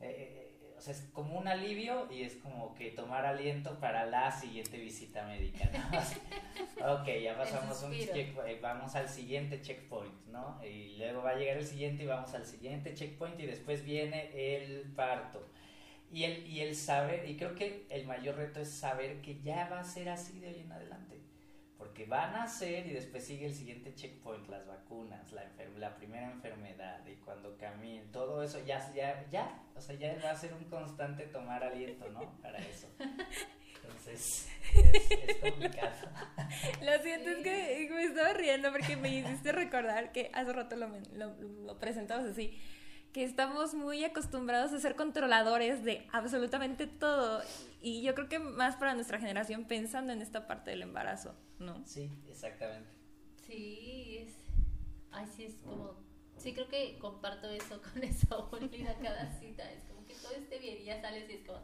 Eh, eh, sea, es como un alivio y es como que tomar aliento para la siguiente visita médica, ¿no? <laughs> ok, ya pasamos un checkpoint, vamos al siguiente checkpoint, ¿no? Y luego va a llegar el siguiente y vamos al siguiente checkpoint y después viene el parto. Y el, y el saber, y creo que el mayor reto es saber que ya va a ser así de hoy en adelante porque van a ser y después sigue el siguiente checkpoint, las vacunas, la, la primera enfermedad y cuando caminen, todo eso ya, ya, ya, o sea, ya va a ser un constante tomar aliento, ¿no? Para eso. Entonces, es, complicado. Lo siento, es que me estaba riendo porque me hiciste recordar que hace rato lo, lo, lo presentamos así que estamos muy acostumbrados a ser controladores de absolutamente todo. Y yo creo que más para nuestra generación pensando en esta parte del embarazo, ¿no? Sí, exactamente. Sí, es... Ay, sí, es como... Sí, creo que comparto eso <laughs> con esa olvida cada cita. Es como que todo esté bien y ya sales y es como...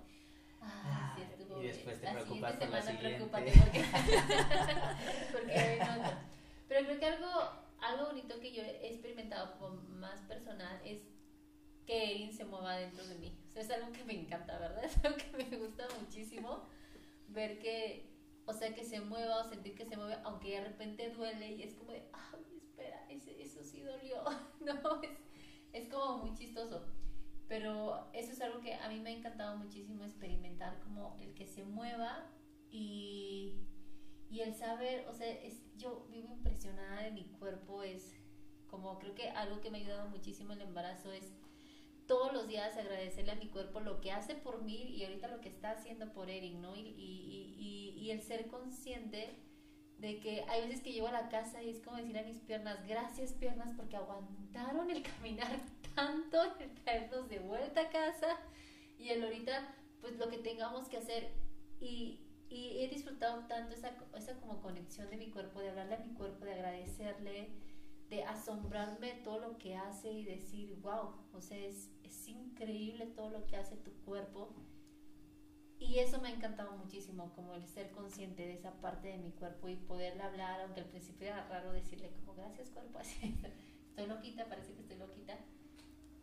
Ah, sí estuvo y después te preocupas por la siguiente. <laughs> Porque, porque no, Pero creo que algo, algo bonito que yo he experimentado como más personal es que Erin se mueva dentro de mí. O sea, es algo que me encanta, ¿verdad? <laughs> Es algo que me gusta muchísimo ver que, o sea, que se mueva o sentir que se mueve, aunque de repente duele y es como de, ay, espera, eso sí dolió. <laughs> no, es, es como muy chistoso. Pero eso es algo que a mí me ha encantado muchísimo experimentar, como el que se mueva y, y el saber, o sea, es, yo vivo impresionada de mi cuerpo, es como creo que algo que me ha ayudado muchísimo el embarazo es todos los días agradecerle a mi cuerpo lo que hace por mí y ahorita lo que está haciendo por Eric, ¿no? Y, y, y, y, el ser consciente de que hay veces que llego a la casa y es como decir a mis piernas, gracias piernas porque aguantaron el <laughs> caminar tanto, el traernos de vuelta a casa y el ahorita pues lo que tengamos que hacer y, he disfrutado tanto esa, esa como conexión de mi cuerpo, de hablarle a mi cuerpo, de agradecerle, de asombrarme todo lo que hace y decir, wow, o sea, es, es increíble todo lo que hace tu cuerpo. Y eso me ha encantado muchísimo, como el ser consciente de esa parte de mi cuerpo y poderle hablar, aunque al principio era raro decirle como gracias cuerpo, <laughs> así estoy loquita, parece que estoy loquita.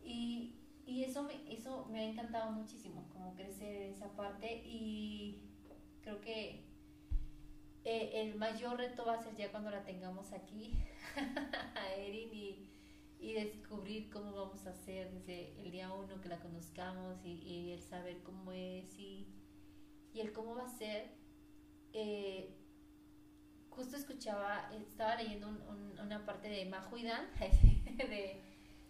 Y, y eso, me, eso me ha encantado muchísimo, como crecer esa parte y creo que eh, el mayor reto va a ser ya cuando la tengamos aquí, <laughs> a Erin y, y, descubrir cómo vamos a hacer desde el día uno que la conozcamos y, el saber cómo es y, y, el cómo va a ser. Eh, justo escuchaba, estaba leyendo una parte de Majo y Dan, <laughs> de,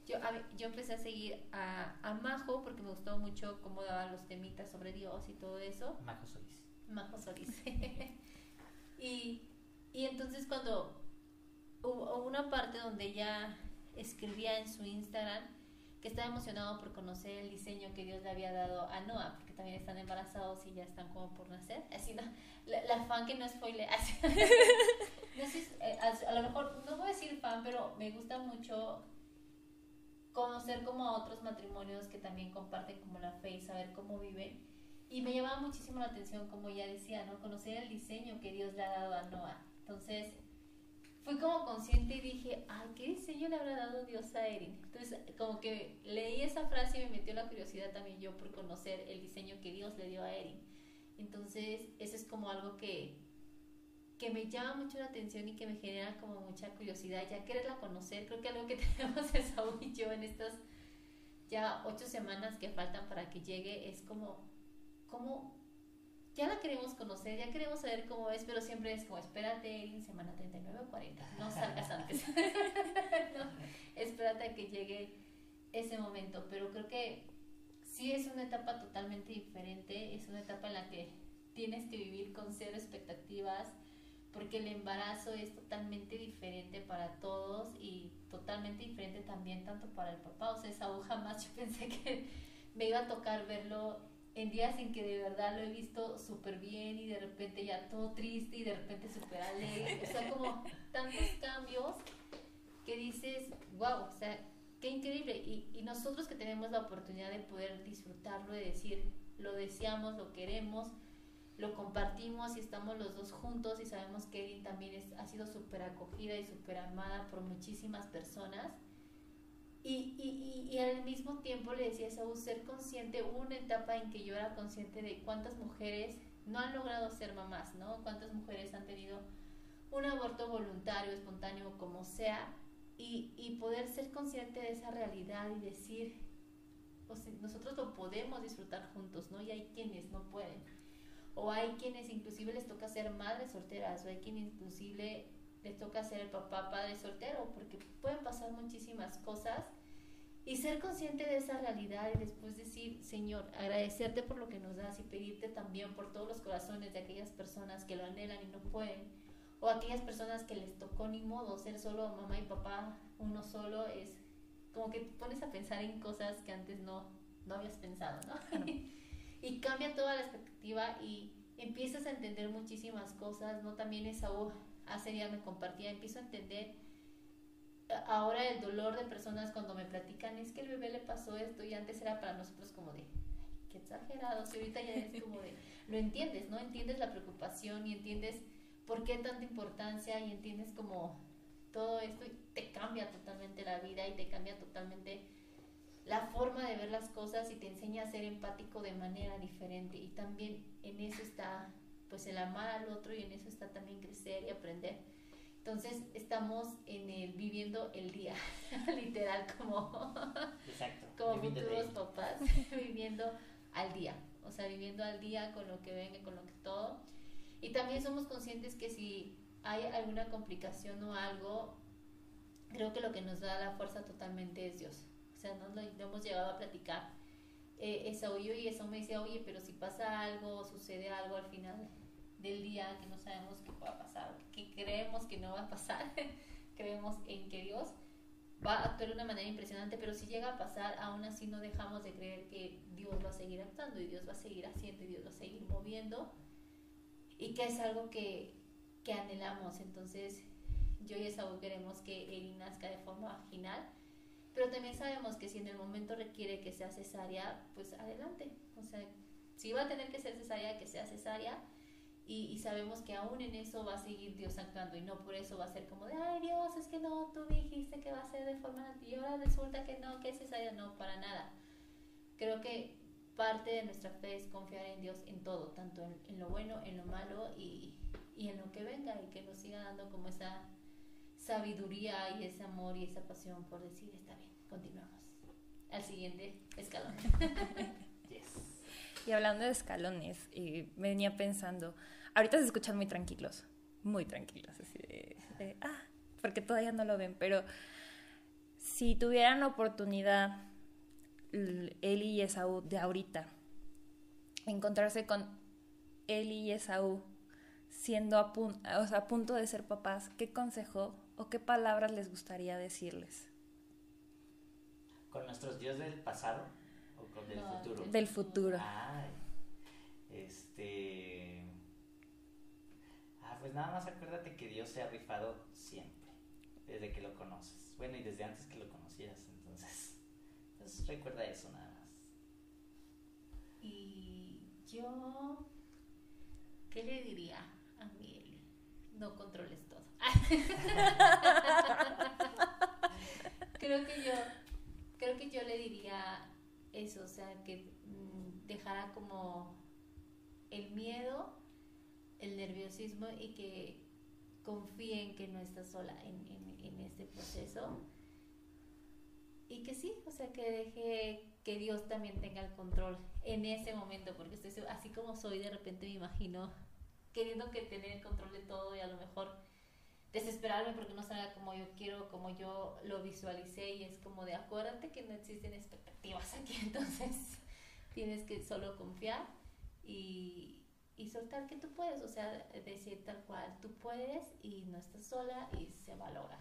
yo, yo empecé a seguir a, a, Majo porque me gustó mucho cómo daba los temitas sobre Dios y todo eso. Majo Solís. Majo Solís. <laughs> y, y entonces cuando hubo una parte donde ella escribía en su Instagram que estaba emocionado por conocer el diseño que Dios le había dado a Noah, porque también están embarazados y ya están como por nacer. Así, ¿no? La, fan que no <laughs> no sé, eh, a, lo mejor, no voy a decir fan, pero me gusta mucho conocer como a otros matrimonios que también comparten como la fe y saber cómo viven. Y me llamaba muchísimo la atención, como ella decía, ¿no? Conocer el diseño que Dios le ha dado a Noah. Entonces, fui como consciente y dije, ay, ¿qué diseño le habrá dado Dios a Erin? Entonces, como que leí esa frase y me metió la curiosidad también yo por conocer el diseño que Dios le dio a Erin. Entonces, eso es como algo que, que me llama mucho la atención y que me genera como mucha curiosidad, ya quererla conocer. Creo que algo que <laughs> tenemos Saúl y yo en estas ya ocho semanas que faltan para que llegue es como, como ya la queremos conocer, ya queremos saber cómo es, pero siempre es como, espérate en semana 39 o 40, no salgas <laughs> antes. <laughs> espérate a que llegue ese momento, pero creo que sí es una etapa totalmente diferente, es una etapa en la que tienes que vivir con cero expectativas, porque el embarazo es totalmente diferente para todos y totalmente diferente también tanto para el papá. O sea, esa aguja más yo pensé que me iba a tocar verlo en días en que de verdad lo he visto súper bien y de repente ya todo triste y de repente súper alegre. O sea, como tantos cambios que dices, wow, o sea, qué increíble. Y, y nosotros que tenemos la oportunidad de poder disfrutarlo, de decir, lo deseamos, lo queremos, lo compartimos y estamos los dos juntos y sabemos que Erin también es, ha sido súper acogida y súper amada por muchísimas personas. Y, y, y, al mismo tiempo le decía a Saúl ser consciente, hubo una etapa en que yo era consciente de cuántas mujeres no han logrado ser mamás, ¿no? Cuántas mujeres han tenido un aborto voluntario, espontáneo, como sea, y, y poder ser consciente de esa realidad y decir, sea, nosotros lo podemos disfrutar juntos, ¿no? Y hay quienes no pueden. O hay quienes inclusive les toca ser madres solteras, o hay quienes inclusive les toca ser el papá padre soltero, porque pueden pasar muchísimas cosas. Y ser consciente de esa realidad y después decir, Señor, agradecerte por lo que nos das y pedirte también por todos los corazones de aquellas personas que lo anhelan y no pueden, o aquellas personas que les tocó ni modo ser solo mamá y papá, uno solo, es como que te pones a pensar en cosas que antes no, no habías pensado, ¿no? <laughs> y cambia toda la expectativa y empiezas a entender muchísimas cosas, ¿no? También esa hace ya me compartía, empiezo a entender ahora el dolor de personas cuando me platican, es que el bebé le pasó esto y antes era para nosotros como de, qué exagerado, y ahorita ya es como de, lo entiendes, ¿no? Entiendes la preocupación y entiendes por qué tanta importancia y entiendes como todo esto y te cambia totalmente la vida y te cambia totalmente la forma de ver las cosas y te enseña a ser empático de manera diferente y también en eso está pues el amar al otro y en eso está también crecer y aprender. Entonces estamos en el viviendo el día, <laughs> literal como, Exacto. <laughs> como futuros papás, <laughs> viviendo al día, o sea, viviendo al día con lo que venga, con lo que todo. Y también somos conscientes que si hay alguna complicación o algo, creo que lo que nos da la fuerza totalmente es Dios. O sea, nos lo, hemos llegado a platicar. Eh, esa oye y eso me decía, oye, pero si pasa algo, sucede algo al final del día que no sabemos qué va a pasar, que creemos que no va a pasar, <laughs> creemos en que Dios va a actuar de una manera impresionante, pero si llega a pasar, aún así no dejamos de creer que Dios va a seguir actuando y Dios va a seguir haciendo y Dios va a seguir moviendo y que es algo que, que anhelamos. Entonces, yo y Esaú queremos que Él nazca de forma vaginal pero también sabemos que si en el momento requiere que sea cesárea, pues adelante. O sea, si va a tener que ser cesárea, que sea cesárea. Y, sabemos que aún en eso va a seguir Dios actuando y no por eso va a ser como de, ay Dios, es que no, tú dijiste que va a ser de forma y ahora resulta que no, que es cesárea, no, para nada. Creo que parte de nuestra fe es confiar en Dios en todo, tanto en, en lo bueno, en lo malo y, y en lo que venga y que nos siga dando como esa sabiduría y ese amor y esa pasión por decir, está bien, continuamos al siguiente escalón. <laughs> Y hablando de escalones, eh, venía pensando, ahorita se escuchan muy tranquilos, muy tranquilos, así de, ah, porque todavía no lo ven, pero si tuvieran oportunidad Eli y Esaú de ahorita, encontrarse con Eli y Esaú siendo a, a punto de ser papás, ¿qué consejo o qué palabras les gustaría decirles? ¿Con nuestros dios del pasado o con del futuro? Del futuro. Ay, este... Ah, pues nada más acuérdate que Dios se ha rifado siempre, desde que lo conoces. Bueno, y desde antes que lo conocías, entonces, entonces recuerda eso nada más. Y yo, ¿qué le diría? No controles todo. <laughs> creo que yo, creo que yo le diría eso, o sea, que mm, dejara como el miedo, el nerviosismo y que confíen que no está sola en, en, este proceso. Y que sí, o sea, que deje que Dios también tenga el control en ese momento, porque estoy así como soy, de repente me imagino queriendo que tener el control de todo y a lo mejor desesperarme porque no salga como yo quiero, como yo lo visualicé y es como de acuérdate que no existen expectativas aquí, <laughs> entonces tienes que solo confiar y, y soltar que tú puedes, o sea, decir tal cual, tú puedes y no estás sola y se valora.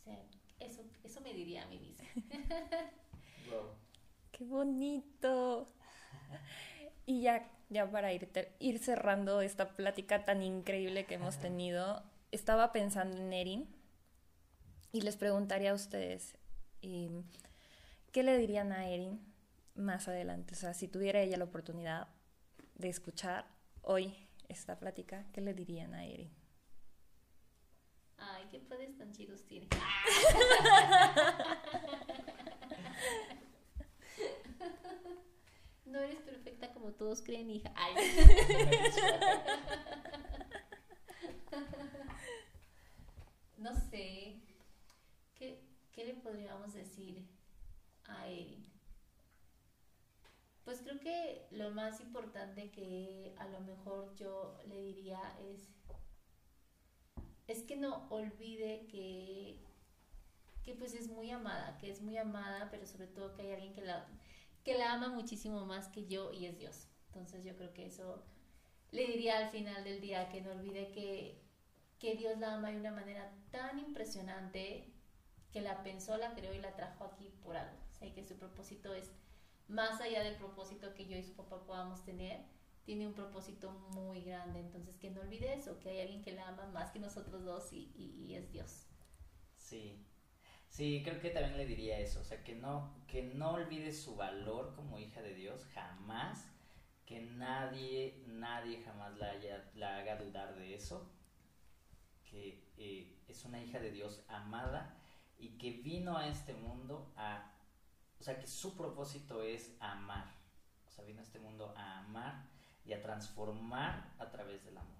O sea, eso, eso me diría a mí misma. <laughs> <laughs> wow. ¡Qué bonito! Y ya, ya para ir, ir cerrando esta plática tan increíble que hemos tenido, estaba pensando en Erin y les preguntaría a ustedes, em, ¿qué le dirían a Erin más adelante? O sea, si tuviera ella la oportunidad de escuchar hoy esta plática, ¿qué le dirían a Erin? Ay, qué padres tan chidos tiene. <laughs> No eres perfecta como todos creen, hija. Ay. <laughs> No sé. ¿Qué, ¿Qué le podríamos decir a Erin? Pues creo que lo más importante que a lo mejor yo le diría es, es que no olvide que, que pues es muy amada, que es muy amada, pero sobre todo que hay alguien que la, que la ama muchísimo más que yo y es Dios. Entonces yo creo que eso le diría al final del día, que no olvide que, que Dios la ama de una manera tan impresionante que la pensó, la creó y la trajo aquí por algo. O sea, que su propósito es más allá del propósito que yo y su papá podamos tener, tiene un propósito muy grande. Entonces, que no olvide eso, que hay alguien que la ama más que nosotros dos y, y, es Dios. Sí, sí, creo que también le diría eso, o sea, que no, que no olvide su valor como hija de Dios, jamás, que nadie, nadie jamás la, haya, la haga dudar de eso, que eh, es una hija de Dios amada y que vino a este mundo a o sea, que su propósito es amar. O sea, vino a este mundo a amar y a transformar a través del amor.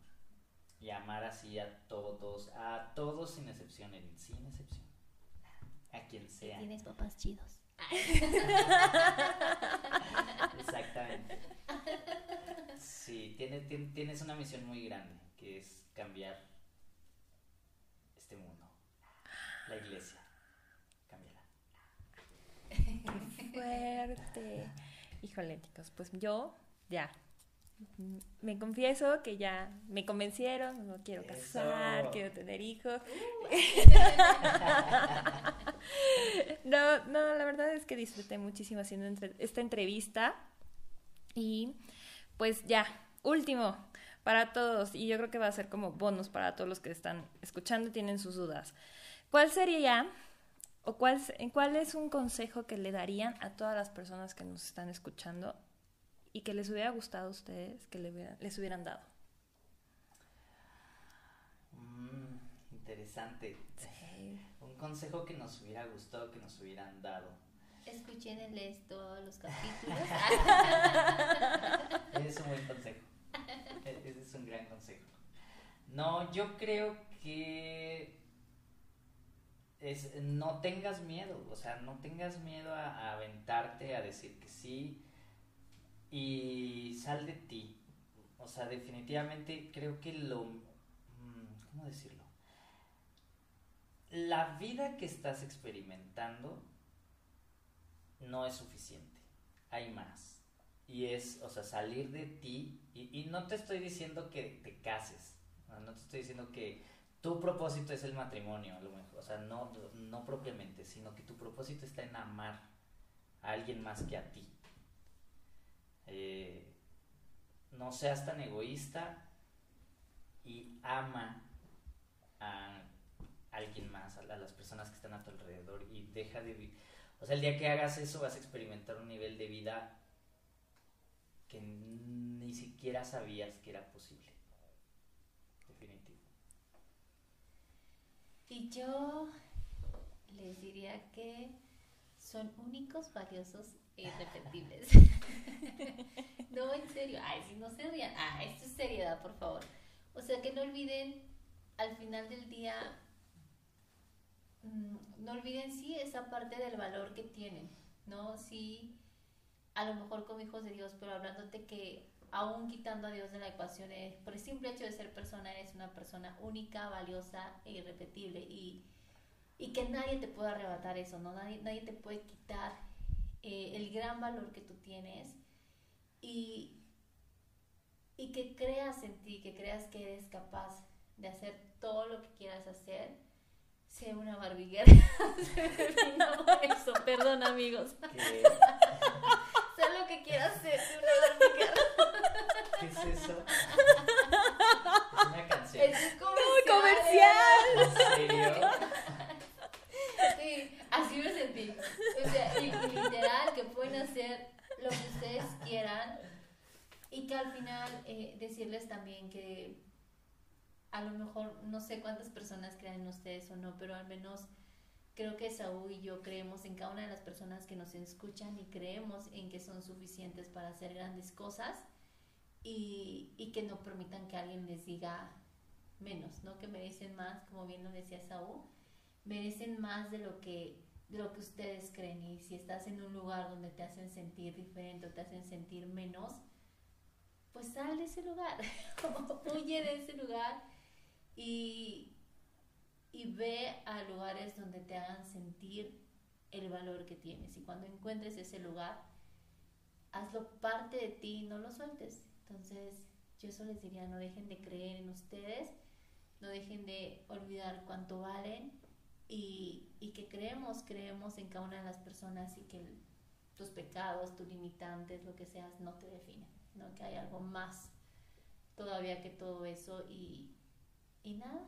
Y amar así a todos, a todos sin excepción, sin excepción. A quien sea. Tienes papás chidos. <laughs> Exactamente. Sí, tienes, tienes una misión muy grande, que es cambiar este mundo, la iglesia. fuerte. Híjole, chicos, pues yo ya me confieso que ya me convencieron, no quiero casar, quiero tener hijos. <laughs> no, no, la verdad es que disfruté muchísimo haciendo esta entrevista y pues ya, último para todos y yo creo que va a ser como bonus para todos los que están escuchando y tienen sus dudas. ¿Cuál sería ¿O cuál, cuál es un consejo que le darían a todas las personas que nos están escuchando y que les hubiera gustado a ustedes que les hubieran dado? Mm, interesante. Un consejo que nos hubiera gustado que nos hubieran dado. Escúchenles todos los capítulos. <laughs> Ese es un buen consejo. E-, ese es un gran consejo. No, yo creo que es no tengas miedo, o sea, no tengas miedo a, aventarte, a decir que sí y sal de ti. O sea, definitivamente creo que lo... Mm, ¿Cómo decirlo? La vida que estás experimentando no es suficiente, hay más. Y es, o sea, salir de ti, y, no te estoy diciendo que te cases, no te estoy diciendo que tu propósito es el matrimonio, a lo mejor, o sea, no, no propiamente, sino que tu propósito está en amar a alguien más que a ti. Eh, no seas tan egoísta y ama a alguien más, a, las personas que están a tu alrededor y deja de vivir. O sea, el día que hagas eso vas a experimentar un nivel de vida que ni siquiera sabías que era posible. Y yo les diría que son únicos, valiosos irrepetibles. <laughs> <laughs> no, en serio. Ay, si no se rían. Ah, esto es seriedad, por favor. O sea, que no olviden al final del día, mm, no olviden sí esa parte del valor que tienen, ¿no? Sí, a lo mejor como hijos de Dios, pero hablándote que aún quitando a Dios de la ecuación, eh, por el simple hecho de ser persona, eres una persona única, valiosa e irrepetible y, y que nadie te pueda arrebatar eso, ¿no? Nadie, nadie te puede quitar eh, el gran valor que tú tienes y, y que creas en ti, que creas que eres capaz de hacer todo lo que quieras hacer. Sé una barbiguera. <laughs> eso, perdón amigos. ¿Qué? <laughs> Sé lo que quieras hacer, sé una barbiguera. <laughs> ¿Qué es eso? Es una canción. Es comercial. ¿En serio? Sí, así me sentí. O sea, literal, que pueden hacer lo que ustedes quieran. Y que al final eh, decirles también que a lo mejor no sé cuántas personas crean en ustedes o no, pero al menos creo que Saúl y yo creemos en cada una de las personas que nos escuchan y creemos en que son suficientes para hacer grandes cosas y, y que no permitan que alguien les diga menos, ¿no? Que merecen más, como bien lo decía Saúl, merecen más de lo que lo que ustedes creen y si estás en un lugar donde te hacen sentir diferente o te hacen sentir menos, pues sal de ese lugar, <laughs> huye de ese lugar y, y ve a lugares donde te hagan sentir el valor que tienes y cuando encuentres ese lugar, hazlo parte de ti, no lo sueltes. Entonces, yo eso les diría, no dejen de creer en ustedes, no dejen de olvidar cuánto valen y, y que creemos, creemos en cada una de las personas y que el- tus pecados, tus limitantes, lo que seas, no te definen, ¿no? Que hay algo más todavía que todo eso y, y nada,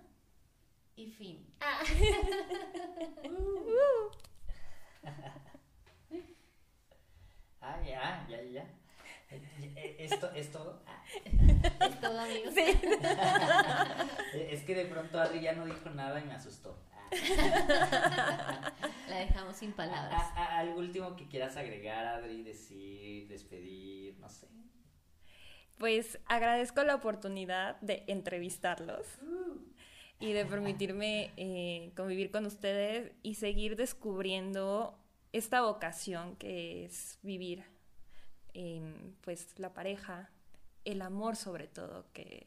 y fin. Ah. <laughs> Ah, ya, ya, ya. Esto, esto. ah. es todo, amigos. Sí. <laughs> Es que de pronto Adri ya no dijo nada y me asustó. <laughs> La dejamos sin palabras. A- a- algo último que quieras agregar, Adri, decir, despedir, no sé. Pues agradezco la oportunidad de entrevistarlos y de permitirme eh, convivir con ustedes y seguir descubriendo esta vocación que es vivir em, pues la pareja, el amor sobre todo, que,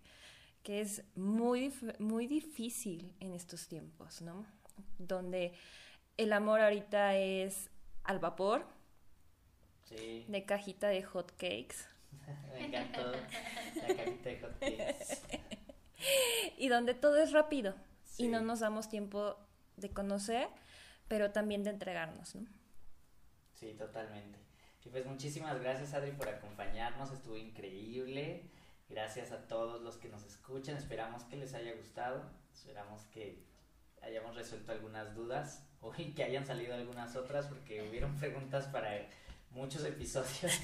que es muy, muy difícil en estos tiempos, ¿no? Donde el amor ahorita es al vapor, Sí, de cajita de hot cakes. <laughs> me encantó la cajita de hot cakes. <laughs> y donde todo es rápido Sí. y no nos damos tiempo de conocer, pero también de entregarnos, ¿no? Sí, totalmente. Y pues muchísimas gracias Adri por acompañarnos, estuvo increíble. Gracias a todos los que nos escuchan, esperamos que les haya gustado, esperamos que hayamos resuelto algunas dudas o y <laughs> que hayan salido algunas otras porque hubieron preguntas para muchos episodios. <laughs>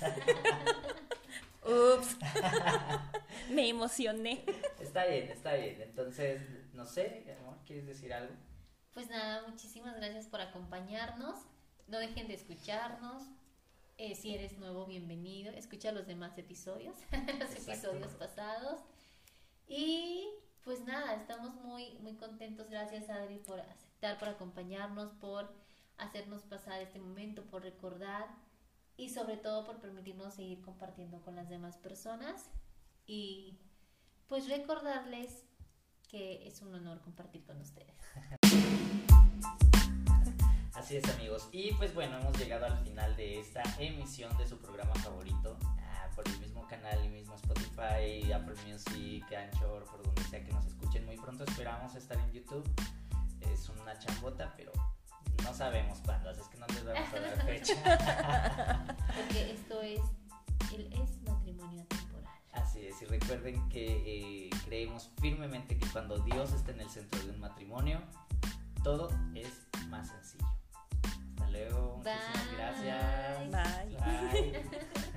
Ups, <laughs> me emocioné. está bien, está bien. Entonces, no sé, amor, ¿quieres decir algo? Pues nada, muchísimas gracias por acompañarnos. No dejen de escucharnos. Eh, si eres nuevo, bienvenido. Escucha los demás episodios, los Exacto. episodios pasados. Y pues nada, estamos muy, muy contentos. Gracias, Adri, por aceptar, por acompañarnos, por hacernos pasar este momento, por recordar y sobre todo por permitirnos seguir compartiendo con las demás personas. Y pues recordarles que es un honor compartir con ustedes. Así es amigos. Y pues bueno, hemos llegado al final de esta emisión de su programa favorito por el mismo canal, el mismo Spotify, Apple Music, Anchor, por donde sea que nos escuchen. Muy pronto esperamos estar en YouTube. Es una chambota, pero no sabemos cuándo, así es que no les vamos a dar fecha. <laughs> Porque esto es el es matrimonio temporal. Así es, y recuerden que eh, creemos firmemente que cuando Dios está en el centro de un matrimonio, todo es más sencillo. Hasta luego, muchísimas gracias. Bye. Bye. <laughs>